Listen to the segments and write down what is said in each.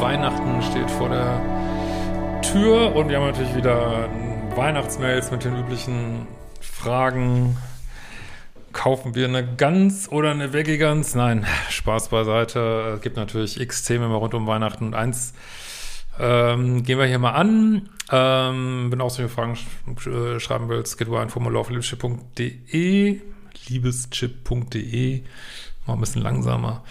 Weihnachten steht vor der Tür und wir haben natürlich wieder Weihnachtsmails mit den üblichen Fragen. Kaufen wir eine Gans oder eine Veggie-Gans? Nein, Spaß beiseite. Es gibt natürlich x Themen immer rund um Weihnachten und eins ähm, gehen wir hier mal an. Ähm, wenn du auch solche Fragen sch äh, schreiben willst, geht über ein Formular auf liebeschip.de liebeschip.de Mal ein bisschen langsamer.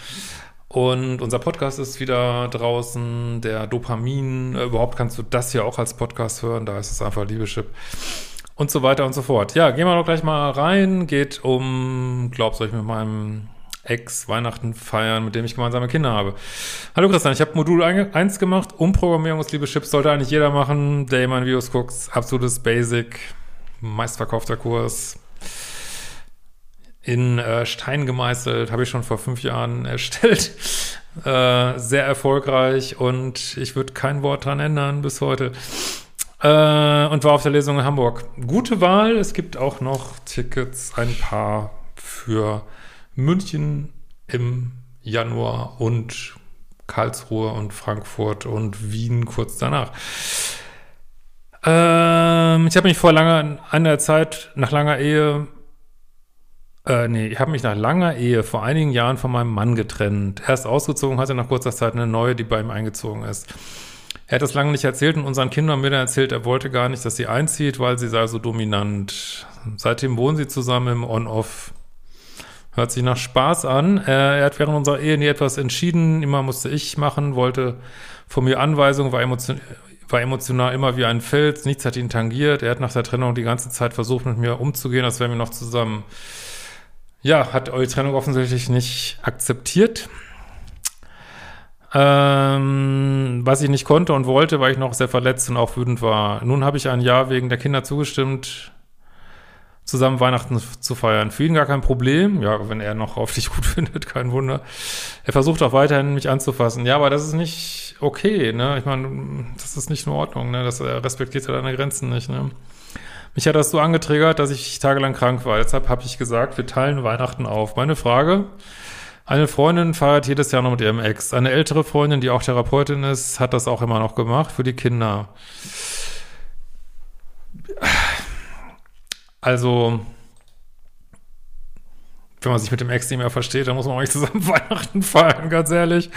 Und unser Podcast ist wieder draußen, der Dopamin. Äh, überhaupt kannst du das hier auch als Podcast hören, da ist es einfach Liebeschip. Und so weiter und so fort. Ja, gehen wir doch gleich mal rein. Geht um, glaubst du, ich mit meinem Ex Weihnachten feiern, mit dem ich gemeinsame Kinder habe. Hallo Christian, ich habe Modul 1 gemacht. Umprogrammierung des Liebeschips sollte eigentlich jeder machen, der meine Videos guckt. Absolutes Basic, meistverkaufter Kurs in äh, Stein gemeißelt, habe ich schon vor fünf Jahren erstellt. Äh, sehr erfolgreich und ich würde kein Wort dran ändern bis heute. Äh, und war auf der Lesung in Hamburg. Gute Wahl, es gibt auch noch Tickets, ein paar für München im Januar und Karlsruhe und Frankfurt und Wien kurz danach. Ähm, ich habe mich vor langer, einer Zeit, nach langer Ehe äh, nee, ich habe mich nach langer Ehe vor einigen Jahren von meinem Mann getrennt. Erst ausgezogen, hatte nach kurzer Zeit eine neue, die bei ihm eingezogen ist. Er hat das lange nicht erzählt und unseren Kindern mir dann erzählt, er wollte gar nicht, dass sie einzieht, weil sie sei so dominant. Seitdem wohnen sie zusammen im On-Off. Hört sich nach Spaß an. Äh, er hat während unserer Ehe nie etwas entschieden. Immer musste ich machen, wollte von mir Anweisungen, war, emotion war emotional immer wie ein Fels. Nichts hat ihn tangiert. Er hat nach der Trennung die ganze Zeit versucht, mit mir umzugehen, als wären wir noch zusammen ja, hat eure Trennung offensichtlich nicht akzeptiert. Ähm, was ich nicht konnte und wollte, weil ich noch sehr verletzt und auch wütend war. Nun habe ich ein Jahr wegen der Kinder zugestimmt, zusammen Weihnachten zu feiern. Für ihn gar kein Problem. Ja, wenn er noch auf dich gut findet, kein Wunder. Er versucht auch weiterhin, mich anzufassen. Ja, aber das ist nicht okay, ne? Ich meine, das ist nicht in Ordnung, ne? Das respektiert er deine Grenzen nicht, ne? Mich hat das so angetriggert, dass ich tagelang krank war. Deshalb habe ich gesagt, wir teilen Weihnachten auf. Meine Frage, eine Freundin feiert jedes Jahr noch mit ihrem Ex. Eine ältere Freundin, die auch Therapeutin ist, hat das auch immer noch gemacht für die Kinder. Also, wenn man sich mit dem Ex nicht mehr versteht, dann muss man auch nicht zusammen Weihnachten feiern, ganz ehrlich.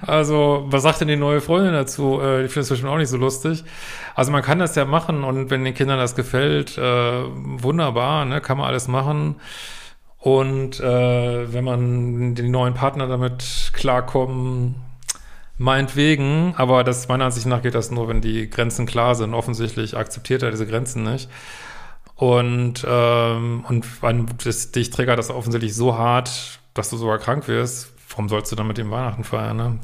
Also, was sagt denn die neue Freundin dazu? Äh, ich finde das bestimmt auch nicht so lustig. Also, man kann das ja machen und wenn den Kindern das gefällt, äh, wunderbar, ne, kann man alles machen. Und äh, wenn man die neuen Partner damit klarkommen, meinetwegen, aber das meiner Ansicht nach geht das nur, wenn die Grenzen klar sind. Offensichtlich akzeptiert er diese Grenzen nicht. Und, ähm, und das, dich triggert das offensichtlich so hart, dass du sogar krank wirst. Warum sollst du dann mit dem Weihnachten feiern, ne?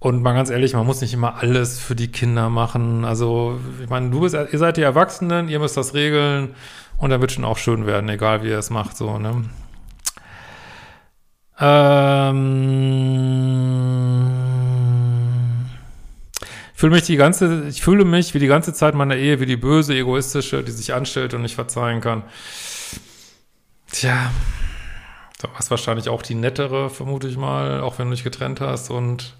Und mal ganz ehrlich, man muss nicht immer alles für die Kinder machen. Also, ich meine, du bist, ihr seid die Erwachsenen, ihr müsst das regeln und dann wird schon auch schön werden, egal wie ihr es macht, so, ne? Ähm, fühle mich die ganze, ich fühle mich wie die ganze Zeit meiner Ehe wie die böse, egoistische, die sich anstellt und nicht verzeihen kann. Tja, du warst wahrscheinlich auch die nettere, vermute ich mal, auch wenn du dich getrennt hast und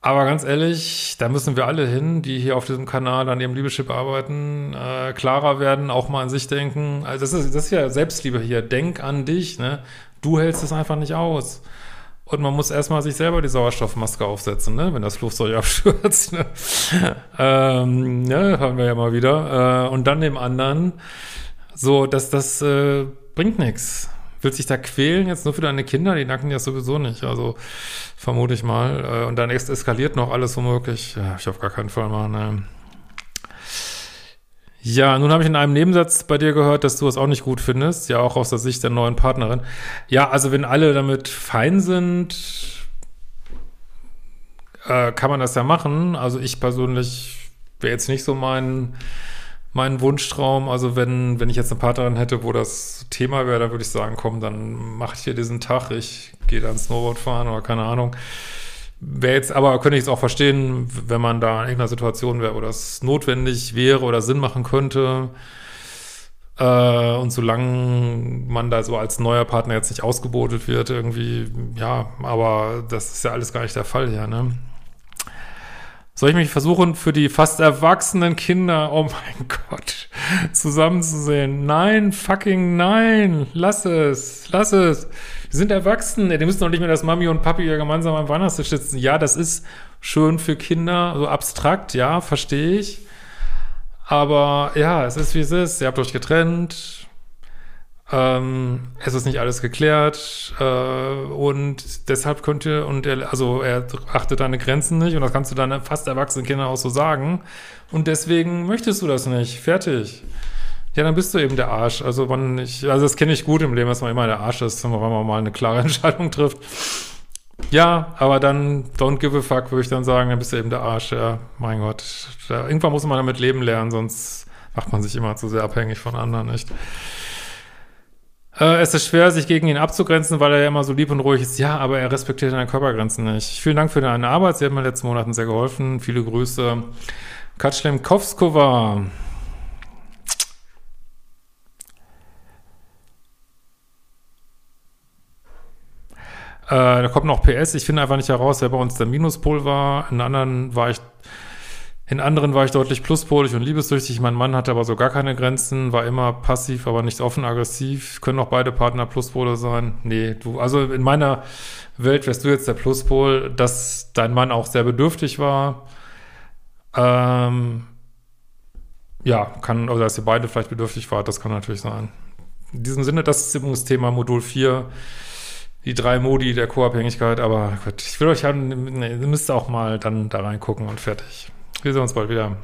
aber ganz ehrlich, da müssen wir alle hin, die hier auf diesem Kanal an ihrem Liebeschip arbeiten, äh, klarer werden, auch mal an sich denken. Also das ist, das ist ja Selbstliebe hier. Denk an dich, ne? Du hältst es einfach nicht aus. Und man muss erstmal sich selber die Sauerstoffmaske aufsetzen, ne? wenn das Flugzeug abstürzt. Ne? ähm, ne? Haben wir ja mal wieder. Äh, und dann dem anderen, so, dass das äh, bringt nichts. Willst dich da quälen jetzt nur für deine Kinder? Die nacken ja sowieso nicht. Also vermute ich mal. Äh, und dann eskaliert noch alles womöglich. Ja, ich auf gar keinen Fall machen. Ne? Ja, nun habe ich in einem Nebensatz bei dir gehört, dass du es auch nicht gut findest, ja auch aus der Sicht der neuen Partnerin. Ja, also wenn alle damit fein sind, äh, kann man das ja machen. Also ich persönlich wäre jetzt nicht so mein, mein Wunschtraum. Also wenn, wenn ich jetzt eine Partnerin hätte, wo das Thema wäre, dann würde ich sagen, komm, dann mache ich hier diesen Tag, ich gehe dann Snowboard fahren oder keine Ahnung. Wäre jetzt, aber könnte ich es auch verstehen, wenn man da in irgendeiner Situation wäre, wo das notwendig wäre oder Sinn machen könnte. Äh, und solange man da so als neuer Partner jetzt nicht ausgebotet wird, irgendwie, ja, aber das ist ja alles gar nicht der Fall hier, ne? Soll ich mich versuchen, für die fast erwachsenen Kinder, oh mein Gott, zusammenzusehen? Nein, fucking nein, lass es, lass es. Die sind erwachsen, die müssen doch nicht mehr, dass Mami und Papi ja gemeinsam am Weihnachtstisch sitzen. Ja, das ist schön für Kinder, so abstrakt, ja, verstehe ich. Aber ja, es ist wie es ist. Ihr habt euch getrennt. Ähm, es ist nicht alles geklärt äh, und deshalb könnte und er, also er achtet deine Grenzen nicht und das kannst du deinen fast erwachsenen Kindern auch so sagen und deswegen möchtest du das nicht. Fertig. Ja, dann bist du eben der Arsch. Also wann ich, also das kenne ich gut im Leben, dass man immer der Arsch ist, wenn man mal eine klare Entscheidung trifft. Ja, aber dann don't give a fuck, würde ich dann sagen, dann bist du eben der Arsch. Ja, mein Gott. Ja, irgendwann muss man damit leben lernen, sonst macht man sich immer zu sehr abhängig von anderen, nicht? Äh, es ist schwer, sich gegen ihn abzugrenzen, weil er ja immer so lieb und ruhig ist. Ja, aber er respektiert deine Körpergrenzen nicht. Vielen Dank für deine Arbeit. Sie hat mir in den letzten Monaten sehr geholfen. Viele Grüße. Katschlem Äh, da kommt noch PS. Ich finde einfach nicht heraus, wer bei uns der Minuspol war. In anderen war ich, in anderen war ich deutlich pluspolig und liebessüchtig. Mein Mann hatte aber so gar keine Grenzen, war immer passiv, aber nicht offen aggressiv. Können auch beide Partner Pluspole sein? Nee, du, also in meiner Welt wärst du jetzt der Pluspol, dass dein Mann auch sehr bedürftig war. Ähm, ja, kann, oder dass ihr beide vielleicht bedürftig wart, das kann natürlich sein. In diesem Sinne, das ist übrigens Thema Modul 4 die drei Modi der Co-Abhängigkeit, aber gut, ich will euch haben, ihr müsst auch mal dann da reingucken und fertig. Wir sehen uns bald wieder.